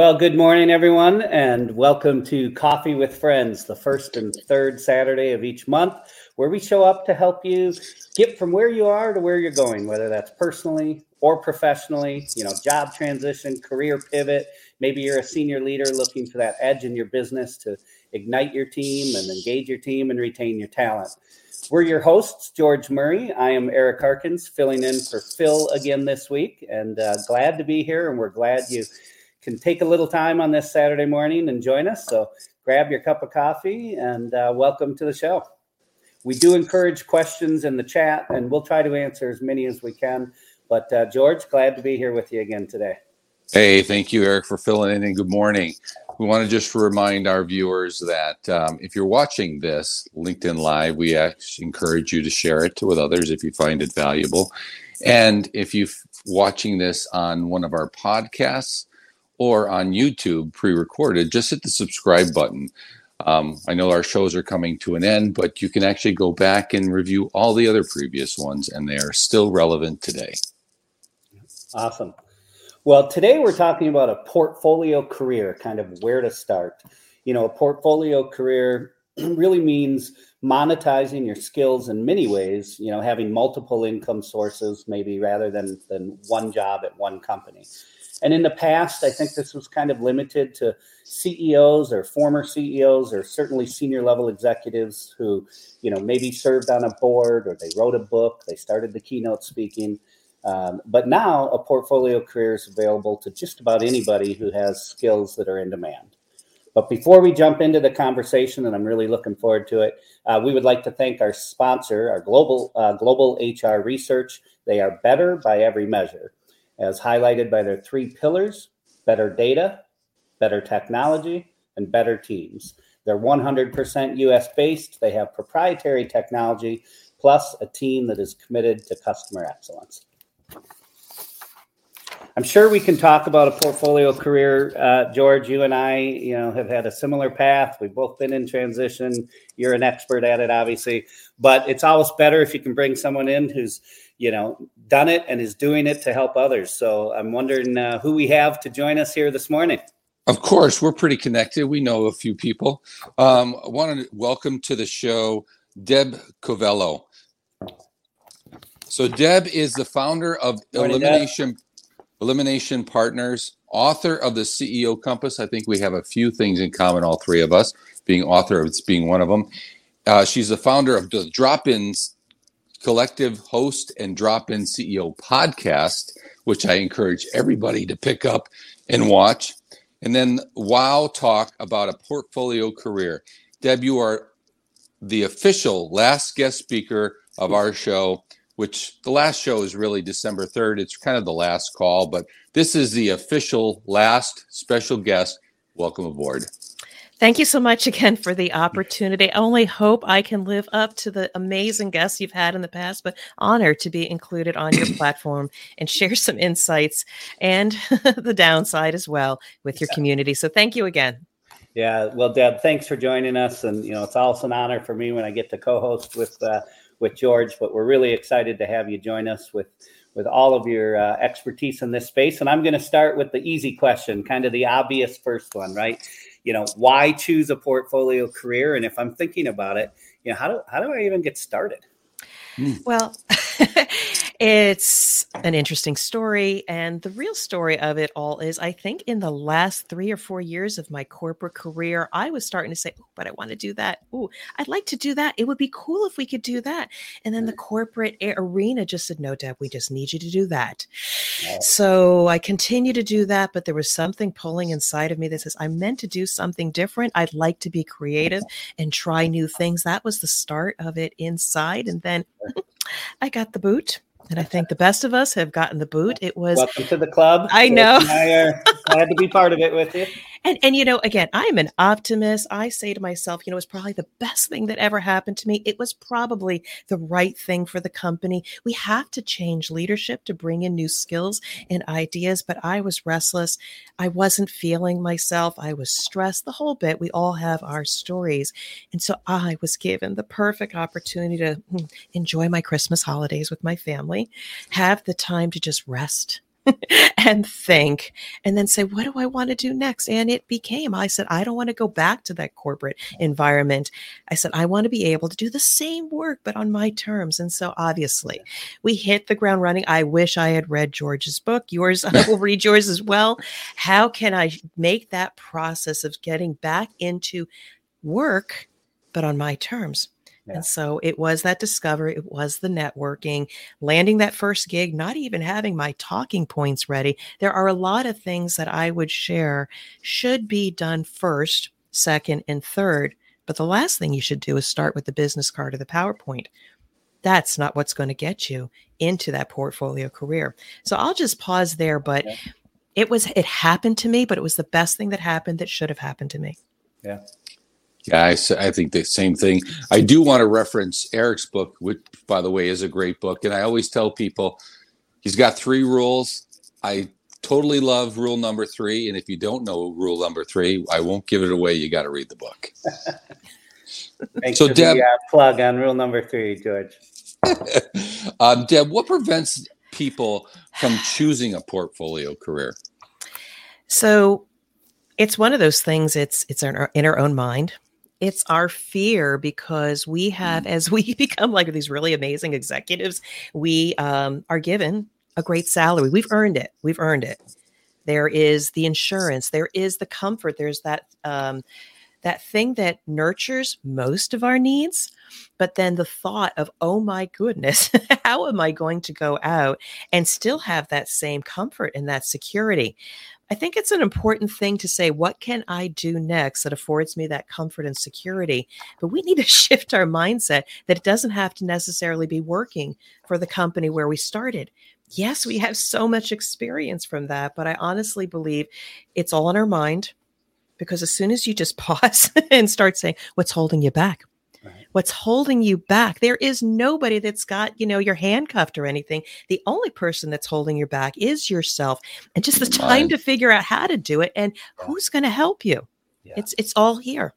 Well, good morning, everyone, and welcome to Coffee with Friends, the first and third Saturday of each month, where we show up to help you get from where you are to where you're going, whether that's personally or professionally, you know, job transition, career pivot. Maybe you're a senior leader looking for that edge in your business to ignite your team and engage your team and retain your talent. We're your hosts, George Murray. I am Eric Harkins, filling in for Phil again this week, and uh, glad to be here. And we're glad you can take a little time on this Saturday morning and join us. So grab your cup of coffee and uh, welcome to the show. We do encourage questions in the chat, and we'll try to answer as many as we can. But uh, George, glad to be here with you again today. Hey, thank you, Eric, for filling in, and good morning. We want to just remind our viewers that um, if you're watching this LinkedIn Live, we encourage you to share it with others if you find it valuable. And if you're watching this on one of our podcasts, or on YouTube pre recorded, just hit the subscribe button. Um, I know our shows are coming to an end, but you can actually go back and review all the other previous ones, and they are still relevant today. Awesome. Well, today we're talking about a portfolio career, kind of where to start. You know, a portfolio career really means monetizing your skills in many ways, you know, having multiple income sources, maybe rather than, than one job at one company. And in the past, I think this was kind of limited to CEOs or former CEOs or certainly senior level executives who, you know, maybe served on a board or they wrote a book, they started the keynote speaking. Um, but now a portfolio career is available to just about anybody who has skills that are in demand. But before we jump into the conversation, and I'm really looking forward to it, uh, we would like to thank our sponsor, our global uh, global HR research. They are better by every measure as highlighted by their three pillars better data, better technology, and better teams. They're 100% US based, they have proprietary technology, plus a team that is committed to customer excellence. I'm sure we can talk about a portfolio career. Uh, George, you and I, you know, have had a similar path. We've both been in transition. You're an expert at it, obviously, but it's always better if you can bring someone in who's, you know, done it and is doing it to help others. So I'm wondering uh, who we have to join us here this morning. Of course, we're pretty connected. We know a few people. Um, I want to welcome to the show Deb Coviello. So Deb is the founder of Morning, Elimination. Deb. Elimination Partners, author of the CEO Compass. I think we have a few things in common, all three of us, being author of it's being one of them. Uh, she's the founder of the Drop Ins Collective Host and Drop In CEO podcast, which I encourage everybody to pick up and watch. And then Wow Talk about a portfolio career. Deb, you are the official last guest speaker of our show which the last show is really December 3rd. It's kind of the last call, but this is the official last special guest. Welcome aboard. Thank you so much again for the opportunity. I only hope I can live up to the amazing guests you've had in the past, but honored to be included on your platform and share some insights and the downside as well with your community. So thank you again. Yeah, well, Deb, thanks for joining us, and you know it's also an honor for me when I get to co-host with uh, with George, but we're really excited to have you join us with with all of your uh, expertise in this space. And I'm going to start with the easy question, kind of the obvious first one, right? You know, why choose a portfolio career? And if I'm thinking about it, you know, how do how do I even get started? Mm. Well, it's an interesting story. And the real story of it all is I think in the last three or four years of my corporate career, I was starting to say, oh, but I want to do that. Oh, I'd like to do that. It would be cool if we could do that. And then the mm. corporate arena just said, no, Deb, we just need you to do that. So I continue to do that. But there was something pulling inside of me that says, I'm meant to do something different. I'd like to be creative and try new things. That was the start of it inside. And then I got the boot. And I think the best of us have gotten the boot. It was welcome to the club. I know. Glad to be part of it with you. And and you know, again, I'm an optimist. I say to myself, you know, it's probably the best thing that ever happened to me. It was probably the right thing for the company. We have to change leadership to bring in new skills and ideas, but I was restless. I wasn't feeling myself. I was stressed, the whole bit. We all have our stories. And so I was given the perfect opportunity to hmm, enjoy my Christmas holidays with my family, have the time to just rest and think and then say, what do I want to do next? And it became, I said, I don't want to go back to that corporate environment. I said, I want to be able to do the same work, but on my terms. And so obviously we hit the ground running. I wish I had read George's book. Yours, I will read yours as well. How can I make that process of getting back into work, but on my terms? Yeah. And so it was that discovery, it was the networking, landing that first gig, not even having my talking points ready. There are a lot of things that I would share should be done first, second, and third. But the last thing you should do is start with the business card or the PowerPoint. That's not what's going to get you into that portfolio career. So I'll just pause there. But yeah. it was, it happened to me, but it was the best thing that happened that should have happened to me. Yeah. Yeah, I, I, think the same thing. I do want to reference Eric's book, which, by the way, is a great book. And I always tell people he's got three rules. I totally love rule number three. And if you don't know rule number three, I won't give it away. You got to read the book. Thanks so, Deb, the, uh, plug on rule number three, George. um, Deb, what prevents people from choosing a portfolio career? So it's one of those things. It's it's in our, in our own mind it's our fear because we have mm. as we become like these really amazing executives we um, are given a great salary. We've earned it. We've earned it. There is the insurance. There is the comfort. There's that um, that thing that nurtures most of our needs but then the thought of oh my goodness how am i going to go out and still have that same comfort and that security I think it's an important thing to say, what can I do next that affords me that comfort and security? But we need to shift our mindset that it doesn't have to necessarily be working for the company where we started. Yes, we have so much experience from that, but I honestly believe it's all in our mind because as soon as you just pause and start saying, what's holding you back? What's holding you back. There is nobody that's got, you know, your handcuffed or anything. The only person that's holding you back is yourself. And just the time to figure out how to do it and who's going to help you. Yeah. It's it's all here.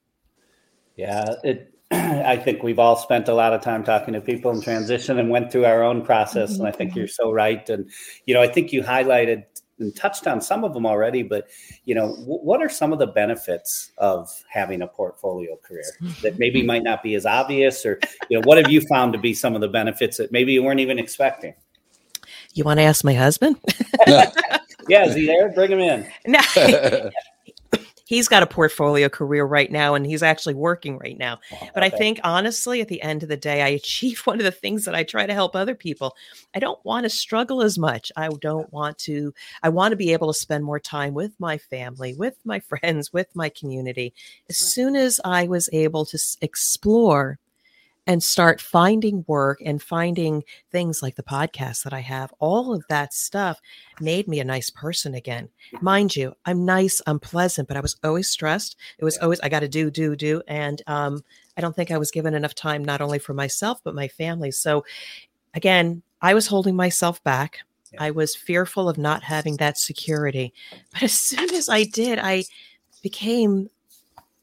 Yeah, it I think we've all spent a lot of time talking to people in transition and went through our own process. Mm-hmm. And I think mm-hmm. you're so right. And, you know, I think you highlighted and touched on some of them already, but you know, w- what are some of the benefits of having a portfolio career that maybe might not be as obvious, or you know, what have you found to be some of the benefits that maybe you weren't even expecting? You want to ask my husband? yeah, is he there? Bring him in. No, he's got a portfolio career right now and he's actually working right now. But okay. I think honestly, at the end of the day, I achieve one of the things that I try to help other people. I don't want to struggle as much. I don't want to, I want to be able to spend more time with my family, with my friends, with my community. As soon as I was able to explore and start finding work and finding things like the podcast that I have, all of that stuff made me a nice person again. Mind you, I'm nice, I'm pleasant, but I was always stressed. It was always, I got to do, do, do. And um, I don't think I was given enough time, not only for myself, but my family. So again, I was holding myself back. I was fearful of not having that security. But as soon as I did, I became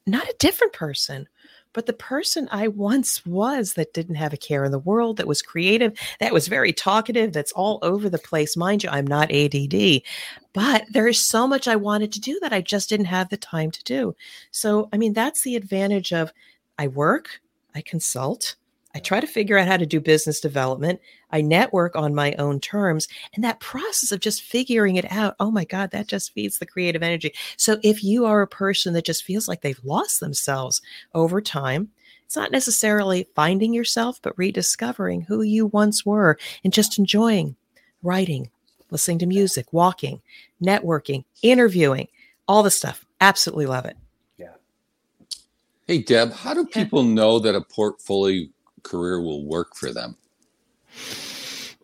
not a different person but the person I once was that didn't have a care in the world, that was creative, that was very talkative, that's all over the place. Mind you, I'm not ADD, but there is so much I wanted to do that I just didn't have the time to do. So, I mean, that's the advantage of I work, I consult, I try to figure out how to do business development. I network on my own terms. And that process of just figuring it out, oh my God, that just feeds the creative energy. So if you are a person that just feels like they've lost themselves over time, it's not necessarily finding yourself, but rediscovering who you once were and just enjoying writing, listening to music, walking, networking, interviewing, all the stuff. Absolutely love it. Yeah. Hey, Deb, how do people know that a portfolio career will work for them?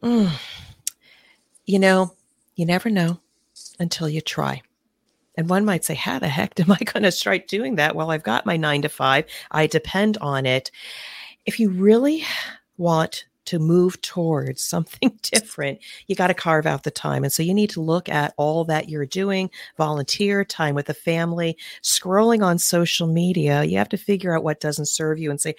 Mm. You know, you never know until you try. And one might say, How the heck am I going to start doing that? Well, I've got my nine to five, I depend on it. If you really want to move towards something different, you got to carve out the time. And so you need to look at all that you're doing volunteer, time with the family, scrolling on social media. You have to figure out what doesn't serve you and say,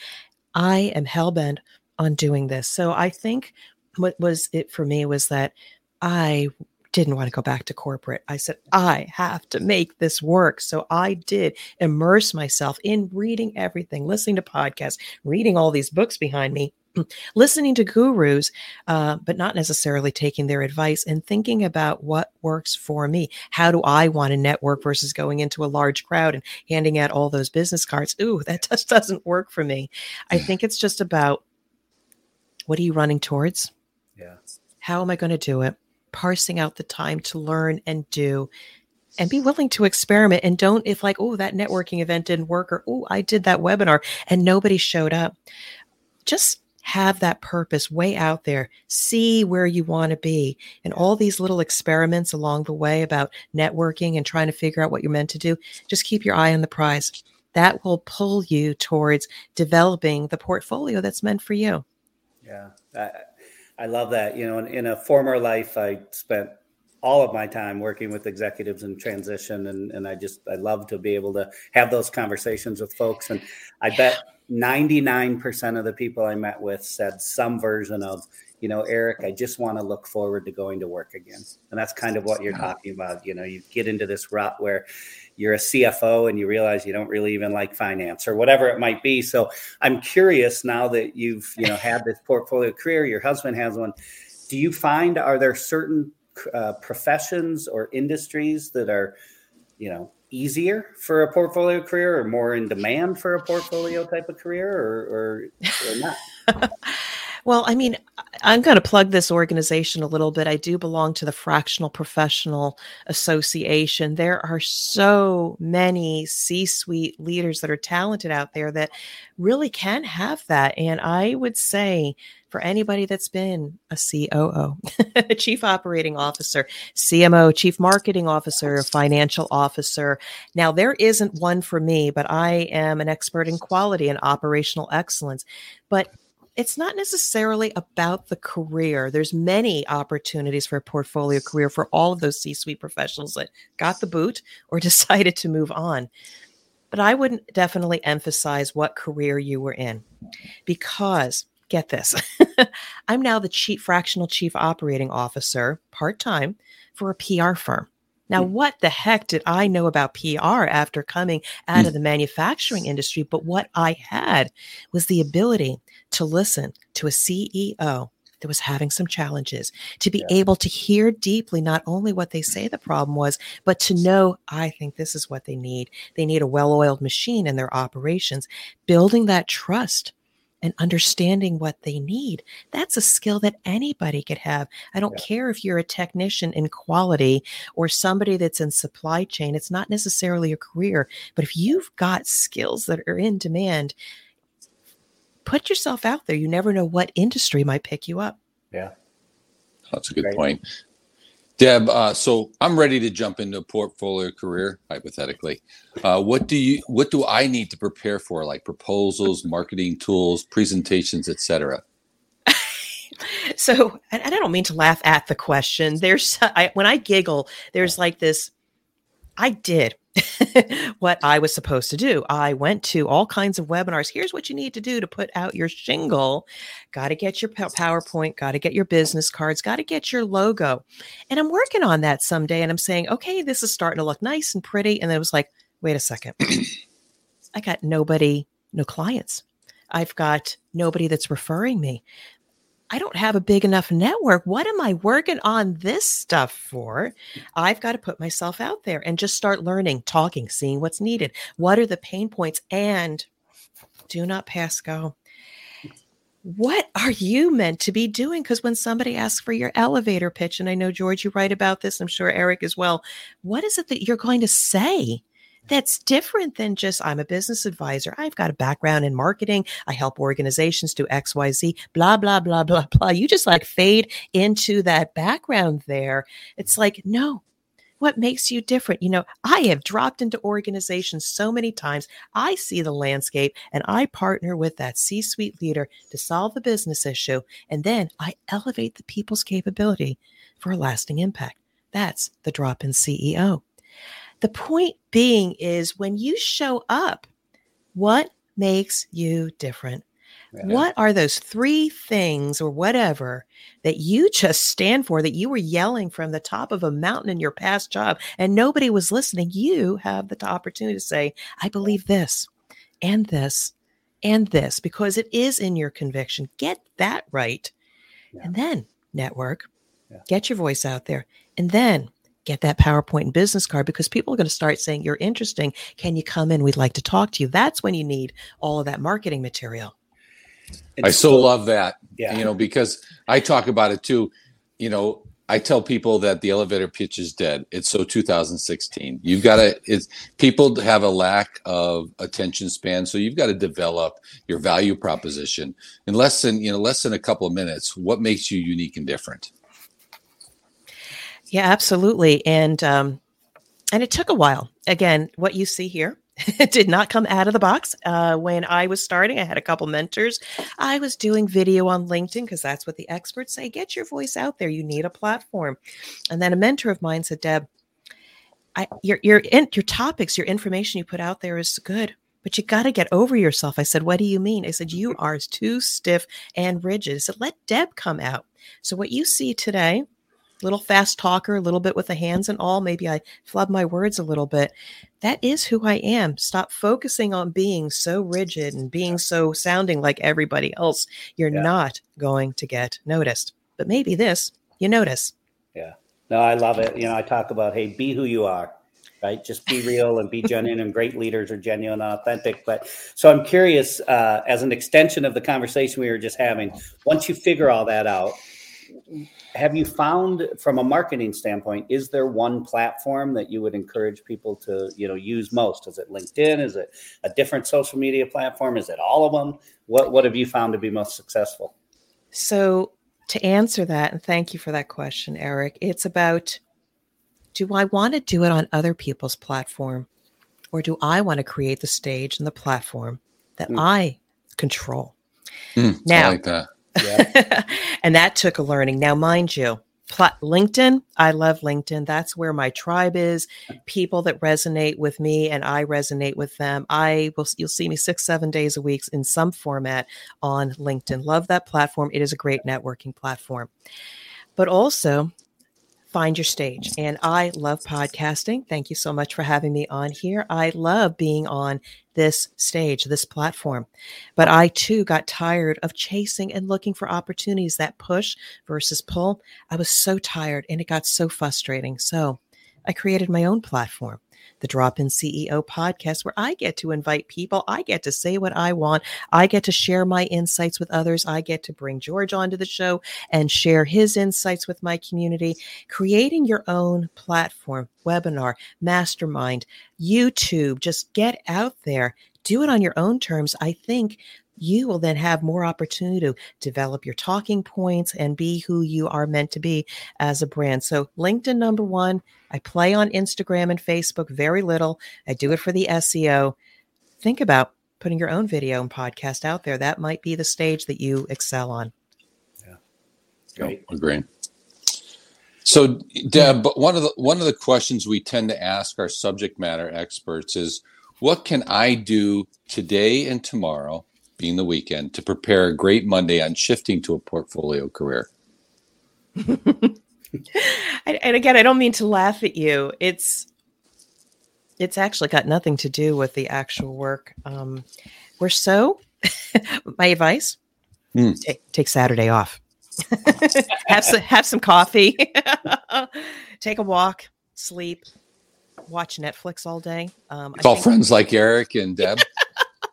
I am hellbent on doing this. So I think what was it for me was that I didn't want to go back to corporate. I said, I have to make this work. So I did immerse myself in reading everything, listening to podcasts, reading all these books behind me, listening to gurus, uh, but not necessarily taking their advice and thinking about what works for me. How do I want to network versus going into a large crowd and handing out all those business cards? Ooh, that just doesn't work for me. I think it's just about what are you running towards? Yeah. How am I going to do it? Parsing out the time to learn and do and be willing to experiment and don't if like oh that networking event didn't work or oh i did that webinar and nobody showed up just have that purpose way out there, see where you want to be. And all these little experiments along the way about networking and trying to figure out what you're meant to do, just keep your eye on the prize. That will pull you towards developing the portfolio that's meant for you. Yeah, I, I love that. You know, in, in a former life, I spent all of my time working with executives in transition and, and I just I love to be able to have those conversations with folks and I bet 99% of the people I met with said some version of, you know, Eric, I just want to look forward to going to work again. And that's kind of what you're talking about. You know, you get into this rut where you're a CFO and you realize you don't really even like finance or whatever it might be. So I'm curious now that you've, you know, had this portfolio career, your husband has one. Do you find, are there certain uh, professions or industries that are, you know, easier for a portfolio career or more in demand for a portfolio type of career or, or, or not? well, I mean, I'm going to plug this organization a little bit. I do belong to the Fractional Professional Association. There are so many C suite leaders that are talented out there that really can have that. And I would say, for anybody that's been a COO, a chief operating officer, CMO, chief marketing officer, financial officer. Now, there isn't one for me, but I am an expert in quality and operational excellence. But it's not necessarily about the career. There's many opportunities for a portfolio career for all of those C-suite professionals that got the boot or decided to move on. But I wouldn't definitely emphasize what career you were in because get this. I'm now the chief fractional chief operating officer part-time for a PR firm. Now, hmm. what the heck did I know about PR after coming out of hmm. the manufacturing industry? But what I had was the ability to listen to a CEO that was having some challenges, to be yeah. able to hear deeply not only what they say the problem was, but to know, I think this is what they need. They need a well oiled machine in their operations, building that trust and understanding what they need. That's a skill that anybody could have. I don't yeah. care if you're a technician in quality or somebody that's in supply chain. It's not necessarily a career, but if you've got skills that are in demand, put yourself out there. You never know what industry might pick you up. Yeah. That's a good Great. point. Deb, uh, so I'm ready to jump into a portfolio career, hypothetically. Uh, what do you, what do I need to prepare for, like proposals, marketing tools, presentations, etc.? so, and I don't mean to laugh at the question. There's, I, when I giggle, there's like this. I did what I was supposed to do. I went to all kinds of webinars. Here's what you need to do to put out your shingle. Got to get your PowerPoint, got to get your business cards, got to get your logo. And I'm working on that someday. And I'm saying, okay, this is starting to look nice and pretty. And then it was like, wait a second. I got nobody, no clients. I've got nobody that's referring me. I don't have a big enough network. What am I working on this stuff for? I've got to put myself out there and just start learning, talking, seeing what's needed. What are the pain points? And do not pass go. What are you meant to be doing? Because when somebody asks for your elevator pitch, and I know, George, you write about this, I'm sure Eric as well, what is it that you're going to say? That's different than just I'm a business advisor. I've got a background in marketing. I help organizations do XYZ, blah, blah, blah, blah, blah. You just like fade into that background there. It's like, no, what makes you different? You know, I have dropped into organizations so many times. I see the landscape and I partner with that C suite leader to solve the business issue. And then I elevate the people's capability for a lasting impact. That's the drop in CEO. The point being is when you show up, what makes you different? Yeah. What are those three things or whatever that you just stand for that you were yelling from the top of a mountain in your past job and nobody was listening? You have the opportunity to say, I believe this and this and this because it is in your conviction. Get that right. Yeah. And then network, yeah. get your voice out there. And then get that PowerPoint and business card because people are going to start saying, You're interesting. Can you come in? We'd like to talk to you. That's when you need all of that marketing material. I so love that. Yeah. You know, because I talk about it too. You know, I tell people that the elevator pitch is dead. It's so 2016. You've got to, it's people have a lack of attention span. So you've got to develop your value proposition in less than, you know, less than a couple of minutes. What makes you unique and different? Yeah, absolutely. And, um, and it took a while. Again, what you see here did not come out of the box. Uh, when I was starting, I had a couple mentors. I was doing video on LinkedIn because that's what the experts say. Get your voice out there. You need a platform. And then a mentor of mine said, Deb, I, your your in, your topics, your information you put out there is good, but you got to get over yourself. I said, what do you mean? I said, you are too stiff and rigid. I said, let Deb come out. So what you see today little fast talker, a little bit with the hands and all. Maybe I flub my words a little bit. That is who I am. Stop focusing on being so rigid and being so sounding like everybody else. You're yeah. not going to get noticed. But maybe this, you notice. Yeah. No, I love it. You know, I talk about, hey, be who you are, right? Just be real and be genuine. and great leaders are genuine and authentic. But so I'm curious, uh, as an extension of the conversation we were just having, once you figure all that out, have you found from a marketing standpoint is there one platform that you would encourage people to you know use most? Is it linkedin? Is it a different social media platform? Is it all of them? What what have you found to be most successful? So to answer that and thank you for that question eric it's about do i want to do it on other people's platform or do i want to create the stage and the platform that mm. i control? Mm, now I like that and that took a learning. Now, mind you, LinkedIn, I love LinkedIn. That's where my tribe is. People that resonate with me and I resonate with them. I will you'll see me 6 7 days a week in some format on LinkedIn. Love that platform. It is a great networking platform. But also, find your stage. And I love podcasting. Thank you so much for having me on here. I love being on this stage, this platform. But I too got tired of chasing and looking for opportunities that push versus pull. I was so tired and it got so frustrating. So I created my own platform the Drop In CEO podcast, where I get to invite people. I get to say what I want. I get to share my insights with others. I get to bring George onto the show and share his insights with my community. Creating your own platform, webinar, mastermind, YouTube, just get out there. Do it on your own terms. I think you will then have more opportunity to develop your talking points and be who you are meant to be as a brand. So, LinkedIn, number one, I play on Instagram and Facebook very little. I do it for the SEO. Think about putting your own video and podcast out there. That might be the stage that you excel on. Yeah. Oh, Great. Oh, agree. So, mm-hmm. Deb, one of the one of the questions we tend to ask our subject matter experts is, what can I do today and tomorrow being the weekend, to prepare a great Monday on shifting to a portfolio career? and again, I don't mean to laugh at you. It's it's actually got nothing to do with the actual work. Um, we're so. my advice: mm. take, take Saturday off. have some have some coffee. take a walk. Sleep. Watch Netflix all day. Um, Call think- friends like Eric and Deb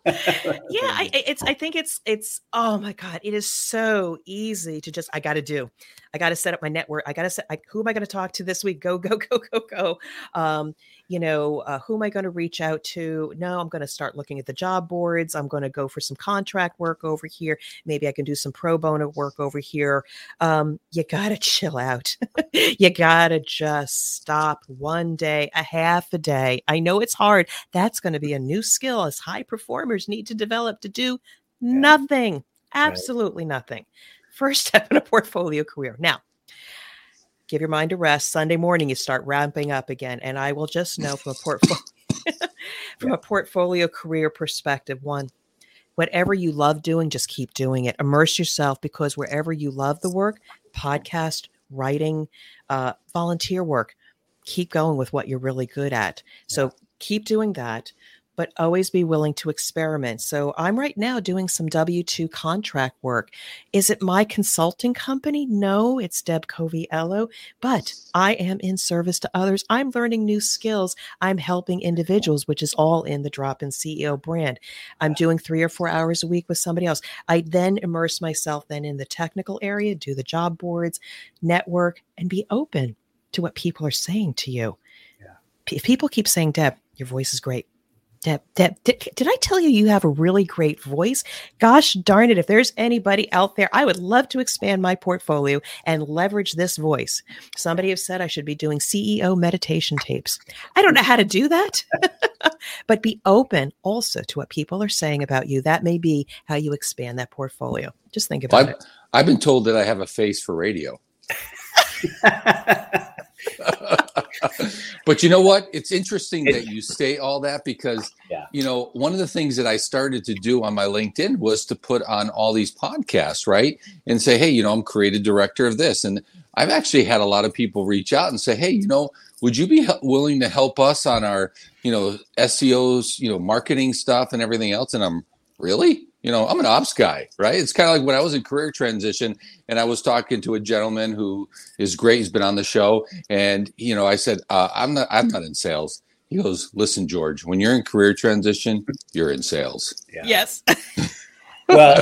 yeah, I, it's. I think it's. It's. Oh my god, it is so easy to just. I got to do. I got to set up my network. I got to set. I, who am I going to talk to this week? Go, go, go, go, go. Um, you know, uh, who am I going to reach out to? No, I'm going to start looking at the job boards. I'm going to go for some contract work over here. Maybe I can do some pro bono work over here. Um, you got to chill out. you got to just stop one day, a half a day. I know it's hard. That's going to be a new skill as high performers need to develop to do nothing, absolutely nothing. First step in a portfolio career. Now, give your mind a rest. Sunday morning, you start ramping up again. And I will just know from a portfolio from yeah. a portfolio career perspective, one, whatever you love doing, just keep doing it. Immerse yourself because wherever you love the work, podcast, writing, uh, volunteer work, keep going with what you're really good at. So keep doing that but always be willing to experiment. So I'm right now doing some W 2 contract work. Is it my consulting company? No, it's Deb Coviello, but I am in service to others. I'm learning new skills. I'm helping individuals, which is all in the Drop In CEO brand. I'm doing three or four hours a week with somebody else. I then immerse myself then in the technical area, do the job boards, network, and be open to what people are saying to you. Yeah. If people keep saying, Deb, your voice is great Deb, Deb, did, did, I tell you you have a really great voice? Gosh darn it. If there's anybody out there, I would love to expand my portfolio and leverage this voice. Somebody has said I should be doing CEO meditation tapes. I don't know how to do that, but be open also to what people are saying about you. That may be how you expand that portfolio. Just think about I've, it. I've been told that I have a face for radio. but you know what? It's interesting that you say all that because yeah. you know one of the things that I started to do on my LinkedIn was to put on all these podcasts, right? And say, hey, you know, I'm creative director of this, and I've actually had a lot of people reach out and say, hey, you know, would you be willing to help us on our, you know, SEOs, you know, marketing stuff and everything else? And I'm really you know, I'm an ops guy, right? It's kind of like when I was in career transition and I was talking to a gentleman who is great. He's been on the show. And, you know, I said, uh, I'm not, I'm not in sales. He goes, listen, George, when you're in career transition, you're in sales. Yeah. Yes. well,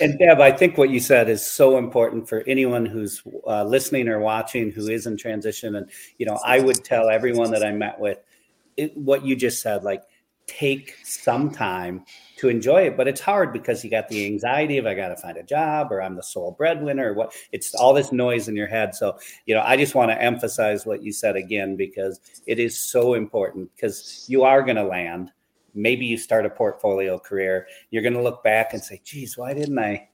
and Deb, I think what you said is so important for anyone who's uh, listening or watching who is in transition. And, you know, I would tell everyone that I met with it, what you just said, like, take some time to enjoy it. But it's hard because you got the anxiety of I got to find a job or I'm the sole breadwinner or what. It's all this noise in your head. So, you know, I just want to emphasize what you said again because it is so important because you are going to land. Maybe you start a portfolio career. You're going to look back and say, geez, why didn't I?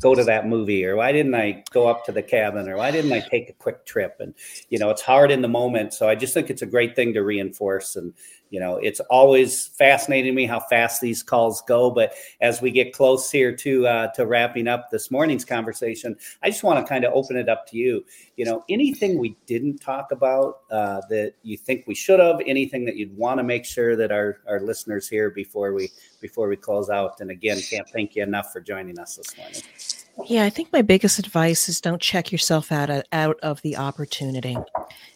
go to that movie or why didn't i go up to the cabin or why didn't i take a quick trip and you know it's hard in the moment so i just think it's a great thing to reinforce and you know, it's always fascinating me how fast these calls go. But as we get close here to uh, to wrapping up this morning's conversation, I just want to kind of open it up to you. You know, anything we didn't talk about uh, that you think we should have, anything that you'd want to make sure that our our listeners hear before we before we close out. And again, can't thank you enough for joining us this morning. Yeah, I think my biggest advice is don't check yourself out of, out of the opportunity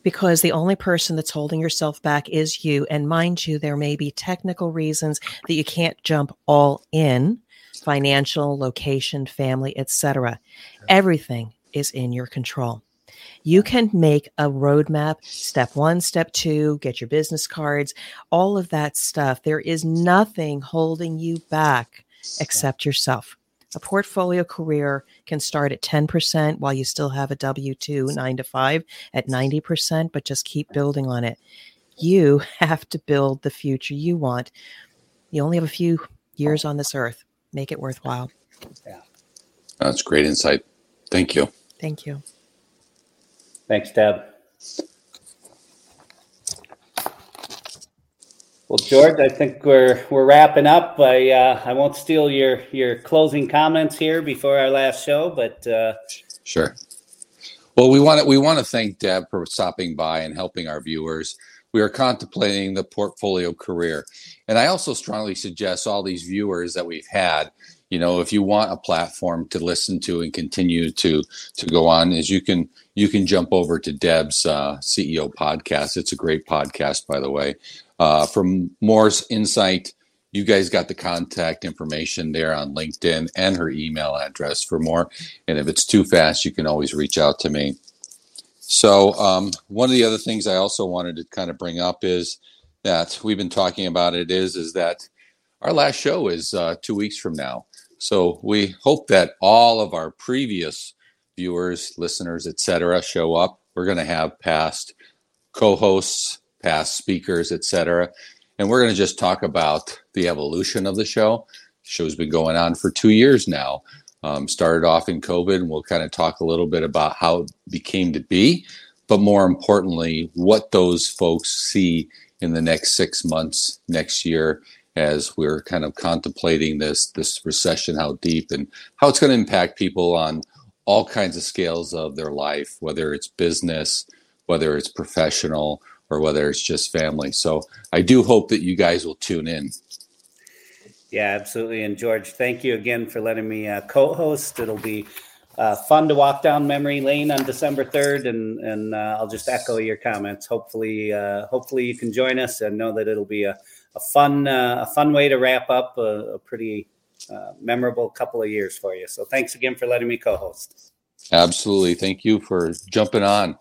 because the only person that's holding yourself back is you. And mind you, there may be technical reasons that you can't jump all in financial, location, family, etc. Everything is in your control. You can make a roadmap, step one, step two, get your business cards, all of that stuff. There is nothing holding you back except yourself. A portfolio career can start at 10% while you still have a W 2 nine to five at 90%, but just keep building on it. You have to build the future you want. You only have a few years on this earth. Make it worthwhile. Yeah. That's great insight. Thank you. Thank you. Thanks, Deb. Well, George, I think we're we're wrapping up. I uh, I won't steal your your closing comments here before our last show, but uh, sure. Well, we want to we want to thank Deb for stopping by and helping our viewers. We are contemplating the portfolio career, and I also strongly suggest all these viewers that we've had. You know, if you want a platform to listen to and continue to to go on, is you can you can jump over to Deb's uh, CEO podcast. It's a great podcast, by the way. Uh, from Moore's Insight, you guys got the contact information there on LinkedIn and her email address for more. And if it's too fast, you can always reach out to me. So, um, one of the other things I also wanted to kind of bring up is that we've been talking about it is is that our last show is uh, two weeks from now. So we hope that all of our previous viewers, listeners, etc., show up. We're going to have past co-hosts past speakers, etc. And we're going to just talk about the evolution of the show. The show's been going on for two years now. Um, started off in COVID, and we'll kind of talk a little bit about how it became to be, but more importantly, what those folks see in the next six months, next year, as we're kind of contemplating this this recession, how deep and how it's going to impact people on all kinds of scales of their life, whether it's business, whether it's professional, or whether it's just family. So I do hope that you guys will tune in. Yeah, absolutely. And George, thank you again for letting me uh, co-host. It'll be uh, fun to walk down memory lane on December third, and and uh, I'll just echo your comments. Hopefully, uh, hopefully you can join us, and know that it'll be a, a fun uh, a fun way to wrap up a, a pretty uh, memorable couple of years for you. So thanks again for letting me co-host. Absolutely, thank you for jumping on.